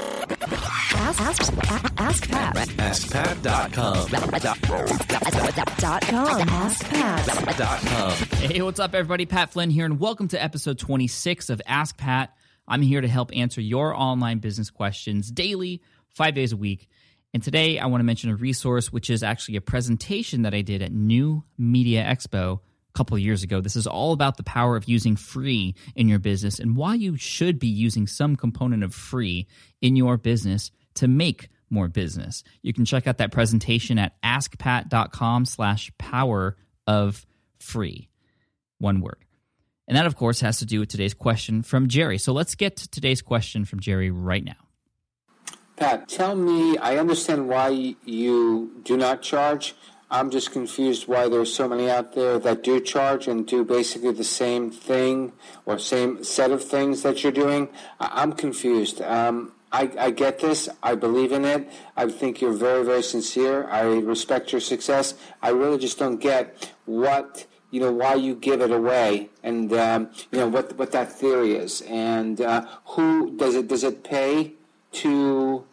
Ask, ask, ask Pat. AskPat.com. Dot com. Hey, what's up, everybody? Pat Flynn here, and welcome to episode 26 of Ask Pat. I'm here to help answer your online business questions daily, five days a week. And today I want to mention a resource, which is actually a presentation that I did at New Media Expo couple years ago. This is all about the power of using free in your business and why you should be using some component of free in your business to make more business. You can check out that presentation at askpat.com slash power of free. One word. And that, of course, has to do with today's question from Jerry. So let's get to today's question from Jerry right now. Pat, tell me, I understand why you do not charge. I'm just confused why there's so many out there that do charge and do basically the same thing or same set of things that you're doing. I'm confused. Um, I, I get this. I believe in it. I think you're very, very sincere. I respect your success. I really just don't get what you know why you give it away and um, you know what what that theory is and uh, who does it does it pay to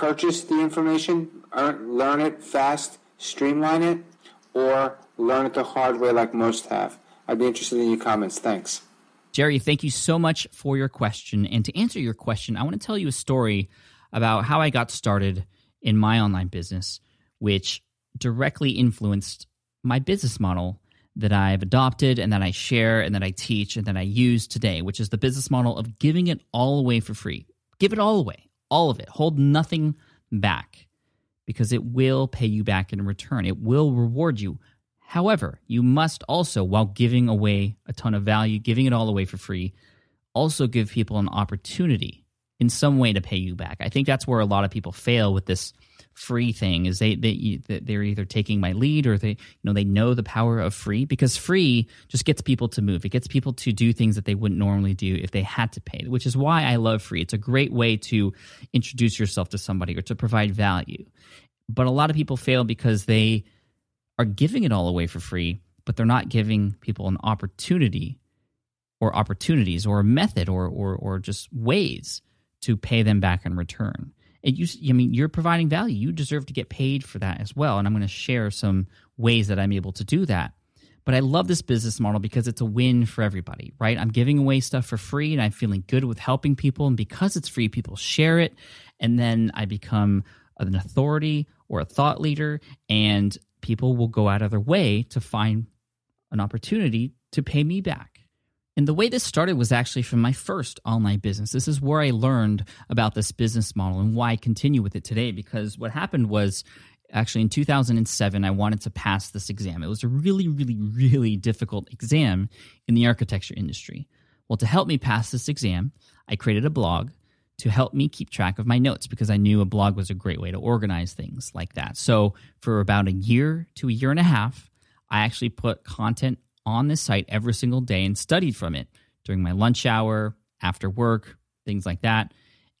purchase the information, earn, learn it fast, streamline it, or learn it the hard way like most have? I'd be interested in your comments. Thanks. Jerry, thank you so much for your question. And to answer your question, I want to tell you a story about how I got started in my online business, which directly influenced my business model that I've adopted and that I share and that I teach and that I use today, which is the business model of giving it all away for free. Give it all away, all of it. Hold nothing back because it will pay you back in return. It will reward you. However, you must also, while giving away a ton of value, giving it all away for free, also give people an opportunity in some way to pay you back. I think that's where a lot of people fail with this free thing is they they they're either taking my lead or they you know they know the power of free because free just gets people to move. It gets people to do things that they wouldn't normally do if they had to pay, which is why I love free. It's a great way to introduce yourself to somebody or to provide value. But a lot of people fail because they are giving it all away for free, but they're not giving people an opportunity or opportunities or a method or or or just ways to pay them back in return. And you, I mean, you're providing value. You deserve to get paid for that as well. And I'm going to share some ways that I'm able to do that. But I love this business model because it's a win for everybody, right? I'm giving away stuff for free and I'm feeling good with helping people. And because it's free, people share it. And then I become an authority or a thought leader, and people will go out of their way to find an opportunity to pay me back. And the way this started was actually from my first online business. This is where I learned about this business model and why I continue with it today. Because what happened was actually in 2007, I wanted to pass this exam. It was a really, really, really difficult exam in the architecture industry. Well, to help me pass this exam, I created a blog to help me keep track of my notes because I knew a blog was a great way to organize things like that. So, for about a year to a year and a half, I actually put content on this site every single day and studied from it during my lunch hour, after work, things like that.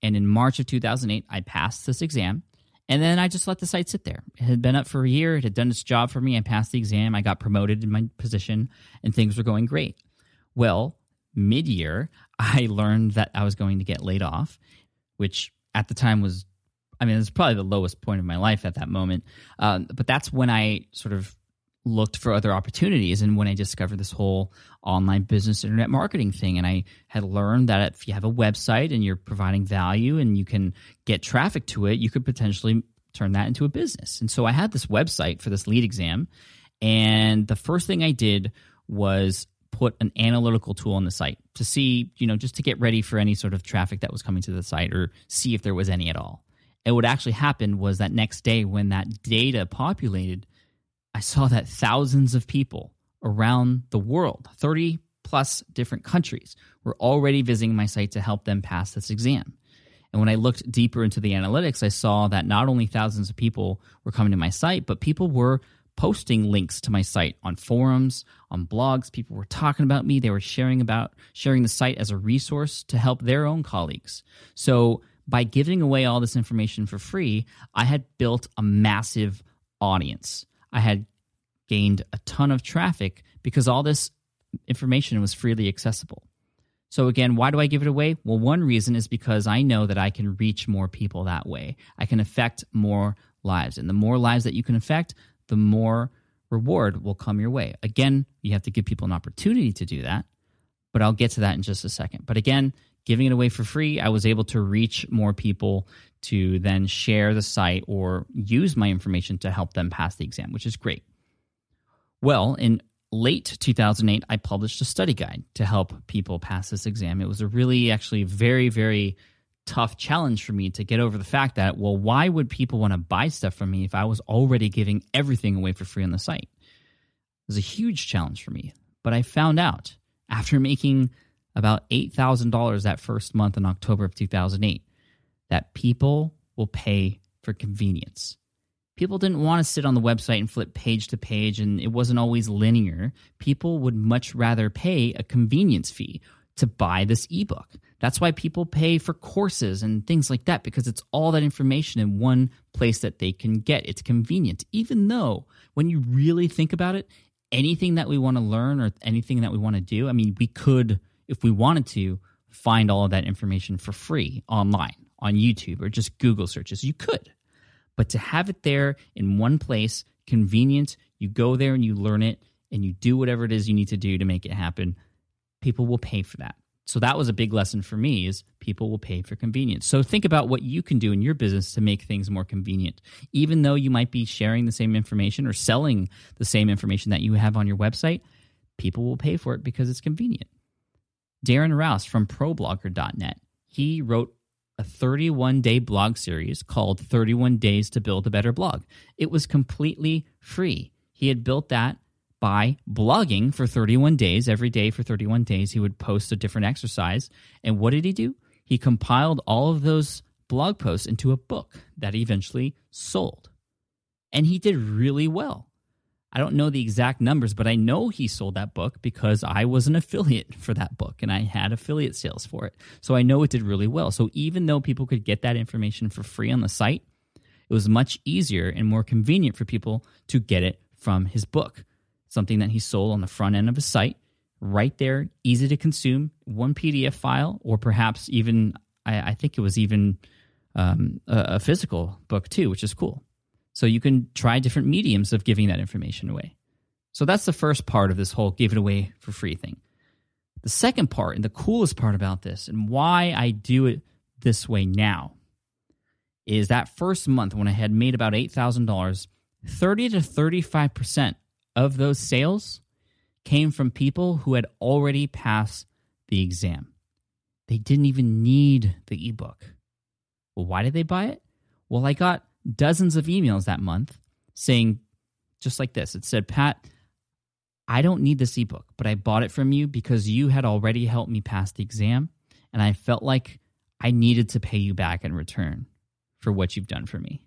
And in March of 2008, I passed this exam. And then I just let the site sit there. It had been up for a year. It had done its job for me. I passed the exam. I got promoted in my position, and things were going great. Well, mid year, I learned that I was going to get laid off, which at the time was, I mean, it was probably the lowest point of my life at that moment. Um, but that's when I sort of looked for other opportunities. And when i discovered this whole online business internet marketing thing and i had learned that if you have a website and you're providing value and you can get traffic to it you could potentially turn that into a business. And so i had this website for this lead exam and the first thing i did was put an analytical tool on the site to see you know just to get ready for any sort of traffic that was coming to the site or see if there was any at all. And what actually happened was that next day when that data populated I saw that thousands of people around the world, 30 plus different countries, were already visiting my site to help them pass this exam. And when I looked deeper into the analytics, I saw that not only thousands of people were coming to my site, but people were posting links to my site on forums, on blogs. People were talking about me. They were sharing about sharing the site as a resource to help their own colleagues. So by giving away all this information for free, I had built a massive audience. I had gained a ton of traffic because all this information was freely accessible. So, again, why do I give it away? Well, one reason is because I know that I can reach more people that way. I can affect more lives. And the more lives that you can affect, the more reward will come your way. Again, you have to give people an opportunity to do that, but I'll get to that in just a second. But again, giving it away for free, I was able to reach more people to then share the site or use my information to help them pass the exam, which is great. Well, in late 2008, I published a study guide to help people pass this exam. It was a really, actually, very, very tough challenge for me to get over the fact that, well, why would people want to buy stuff from me if I was already giving everything away for free on the site? It was a huge challenge for me. But I found out after making about $8,000 that first month in October of 2008 that people will pay for convenience. People didn't want to sit on the website and flip page to page, and it wasn't always linear. People would much rather pay a convenience fee to buy this ebook. That's why people pay for courses and things like that because it's all that information in one place that they can get. It's convenient, even though when you really think about it, anything that we want to learn or anything that we want to do, I mean, we could, if we wanted to, find all of that information for free online on YouTube or just Google searches. You could. But to have it there in one place, convenient, you go there and you learn it and you do whatever it is you need to do to make it happen, people will pay for that. So that was a big lesson for me is people will pay for convenience. So think about what you can do in your business to make things more convenient. Even though you might be sharing the same information or selling the same information that you have on your website, people will pay for it because it's convenient. Darren Rowse from ProBlogger.net, he wrote a 31 day blog series called 31 Days to Build a Better Blog. It was completely free. He had built that by blogging for 31 days. Every day for 31 days, he would post a different exercise. And what did he do? He compiled all of those blog posts into a book that he eventually sold. And he did really well. I don't know the exact numbers, but I know he sold that book because I was an affiliate for that book and I had affiliate sales for it. So I know it did really well. So even though people could get that information for free on the site, it was much easier and more convenient for people to get it from his book something that he sold on the front end of his site, right there, easy to consume, one PDF file, or perhaps even, I, I think it was even um, a, a physical book too, which is cool. So you can try different mediums of giving that information away. So that's the first part of this whole give it away for free thing. The second part, and the coolest part about this, and why I do it this way now, is that first month when I had made about $8,000, 30 to 35% of those sales came from people who had already passed the exam. They didn't even need the ebook. Well, why did they buy it? Well, I got dozens of emails that month saying just like this. It said, Pat, I don't need this ebook, but I bought it from you because you had already helped me pass the exam. And I felt like I needed to pay you back in return for what you've done for me.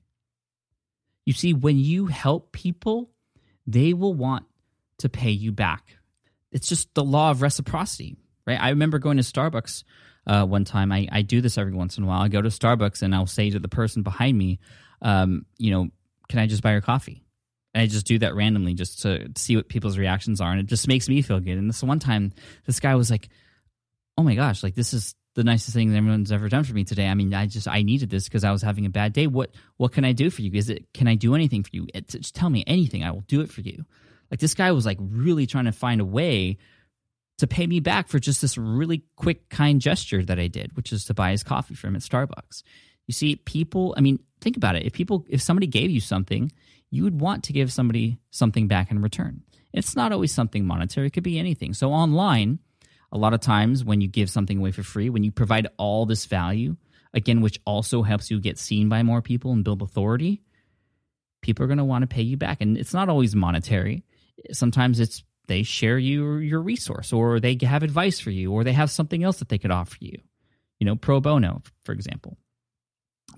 You see, when you help people, they will want to pay you back. It's just the law of reciprocity, right? I remember going to Starbucks uh, one time. I, I do this every once in a while. I go to Starbucks and I'll say to the person behind me, um, you know, can I just buy your coffee? And I just do that randomly just to see what people's reactions are. And it just makes me feel good. And this one time, this guy was like, oh my gosh, like this is the nicest thing that everyone's ever done for me today. I mean, I just I needed this because I was having a bad day. What what can I do for you? Is it can I do anything for you? It's, just tell me anything. I will do it for you. Like this guy was like really trying to find a way to pay me back for just this really quick kind gesture that I did, which is to buy his coffee from him at Starbucks. You see, people. I mean, think about it. If people, if somebody gave you something, you would want to give somebody something back in return. It's not always something monetary. It could be anything. So online a lot of times when you give something away for free, when you provide all this value, again, which also helps you get seen by more people and build authority, people are going to want to pay you back. And it's not always monetary. Sometimes it's they share you your resource or they have advice for you or they have something else that they could offer you. You know, pro bono, for example.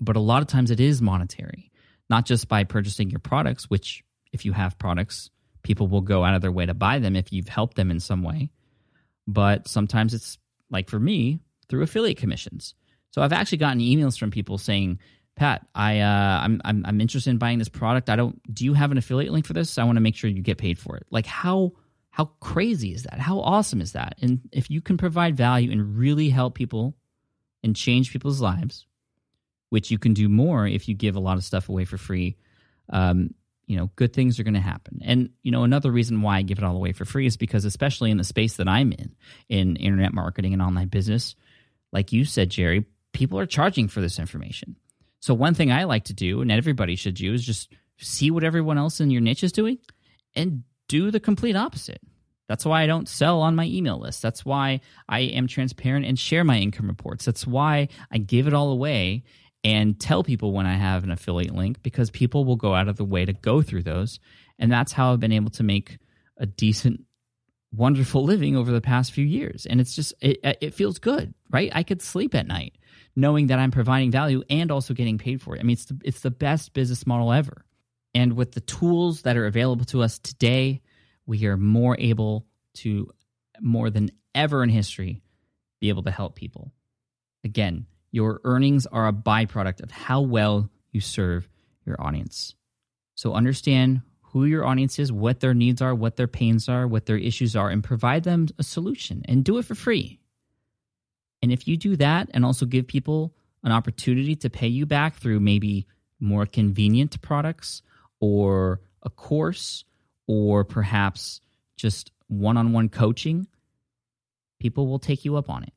But a lot of times it is monetary, not just by purchasing your products, which if you have products, people will go out of their way to buy them if you've helped them in some way but sometimes it's like for me through affiliate commissions. So I've actually gotten emails from people saying, "Pat, I uh, I'm, I'm I'm interested in buying this product. I don't. Do you have an affiliate link for this? I want to make sure you get paid for it. Like how How crazy is that? How awesome is that? And if you can provide value and really help people and change people's lives, which you can do more if you give a lot of stuff away for free, um, you know, good things are going to happen. And, you know, another reason why I give it all away for free is because, especially in the space that I'm in, in internet marketing and online business, like you said, Jerry, people are charging for this information. So, one thing I like to do, and everybody should do, is just see what everyone else in your niche is doing and do the complete opposite. That's why I don't sell on my email list. That's why I am transparent and share my income reports. That's why I give it all away and tell people when I have an affiliate link because people will go out of the way to go through those. And that's how I've been able to make a decent, wonderful living over the past few years. And it's just, it, it feels good, right? I could sleep at night knowing that I'm providing value and also getting paid for it. I mean, it's the, it's the best business model ever. And with the tools that are available to us today, we are more able to, more than ever in history, be able to help people. Again, your earnings are a byproduct of how well you serve your audience. So understand who your audience is, what their needs are, what their pains are, what their issues are, and provide them a solution and do it for free. And if you do that and also give people an opportunity to pay you back through maybe more convenient products or a course or perhaps just one on one coaching, people will take you up on it.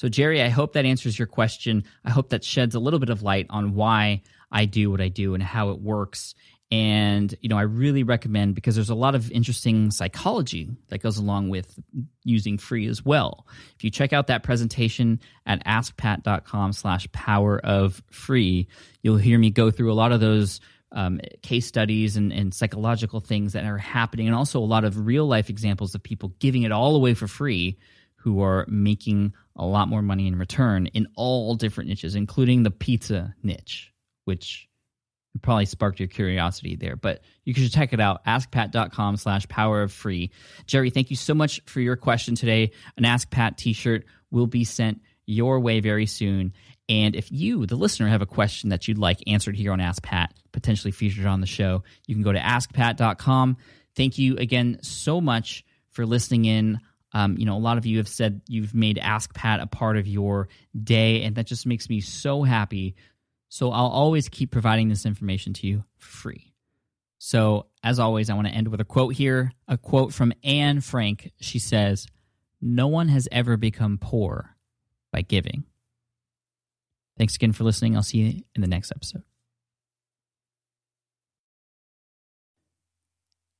So, Jerry, I hope that answers your question. I hope that sheds a little bit of light on why I do what I do and how it works. And, you know, I really recommend because there's a lot of interesting psychology that goes along with using free as well. If you check out that presentation at askpat.com slash power of free, you'll hear me go through a lot of those um, case studies and, and psychological things that are happening, and also a lot of real life examples of people giving it all away for free who are making a lot more money in return in all different niches, including the pizza niche, which probably sparked your curiosity there. But you should check it out, askpat.com slash power of free. Jerry, thank you so much for your question today. An Ask Pat t-shirt will be sent your way very soon. And if you, the listener, have a question that you'd like answered here on Ask Pat, potentially featured on the show, you can go to askpat.com. Thank you again so much for listening in. Um, you know, a lot of you have said you've made Ask Pat a part of your day, and that just makes me so happy. So I'll always keep providing this information to you free. So, as always, I want to end with a quote here a quote from Anne Frank. She says, No one has ever become poor by giving. Thanks again for listening. I'll see you in the next episode.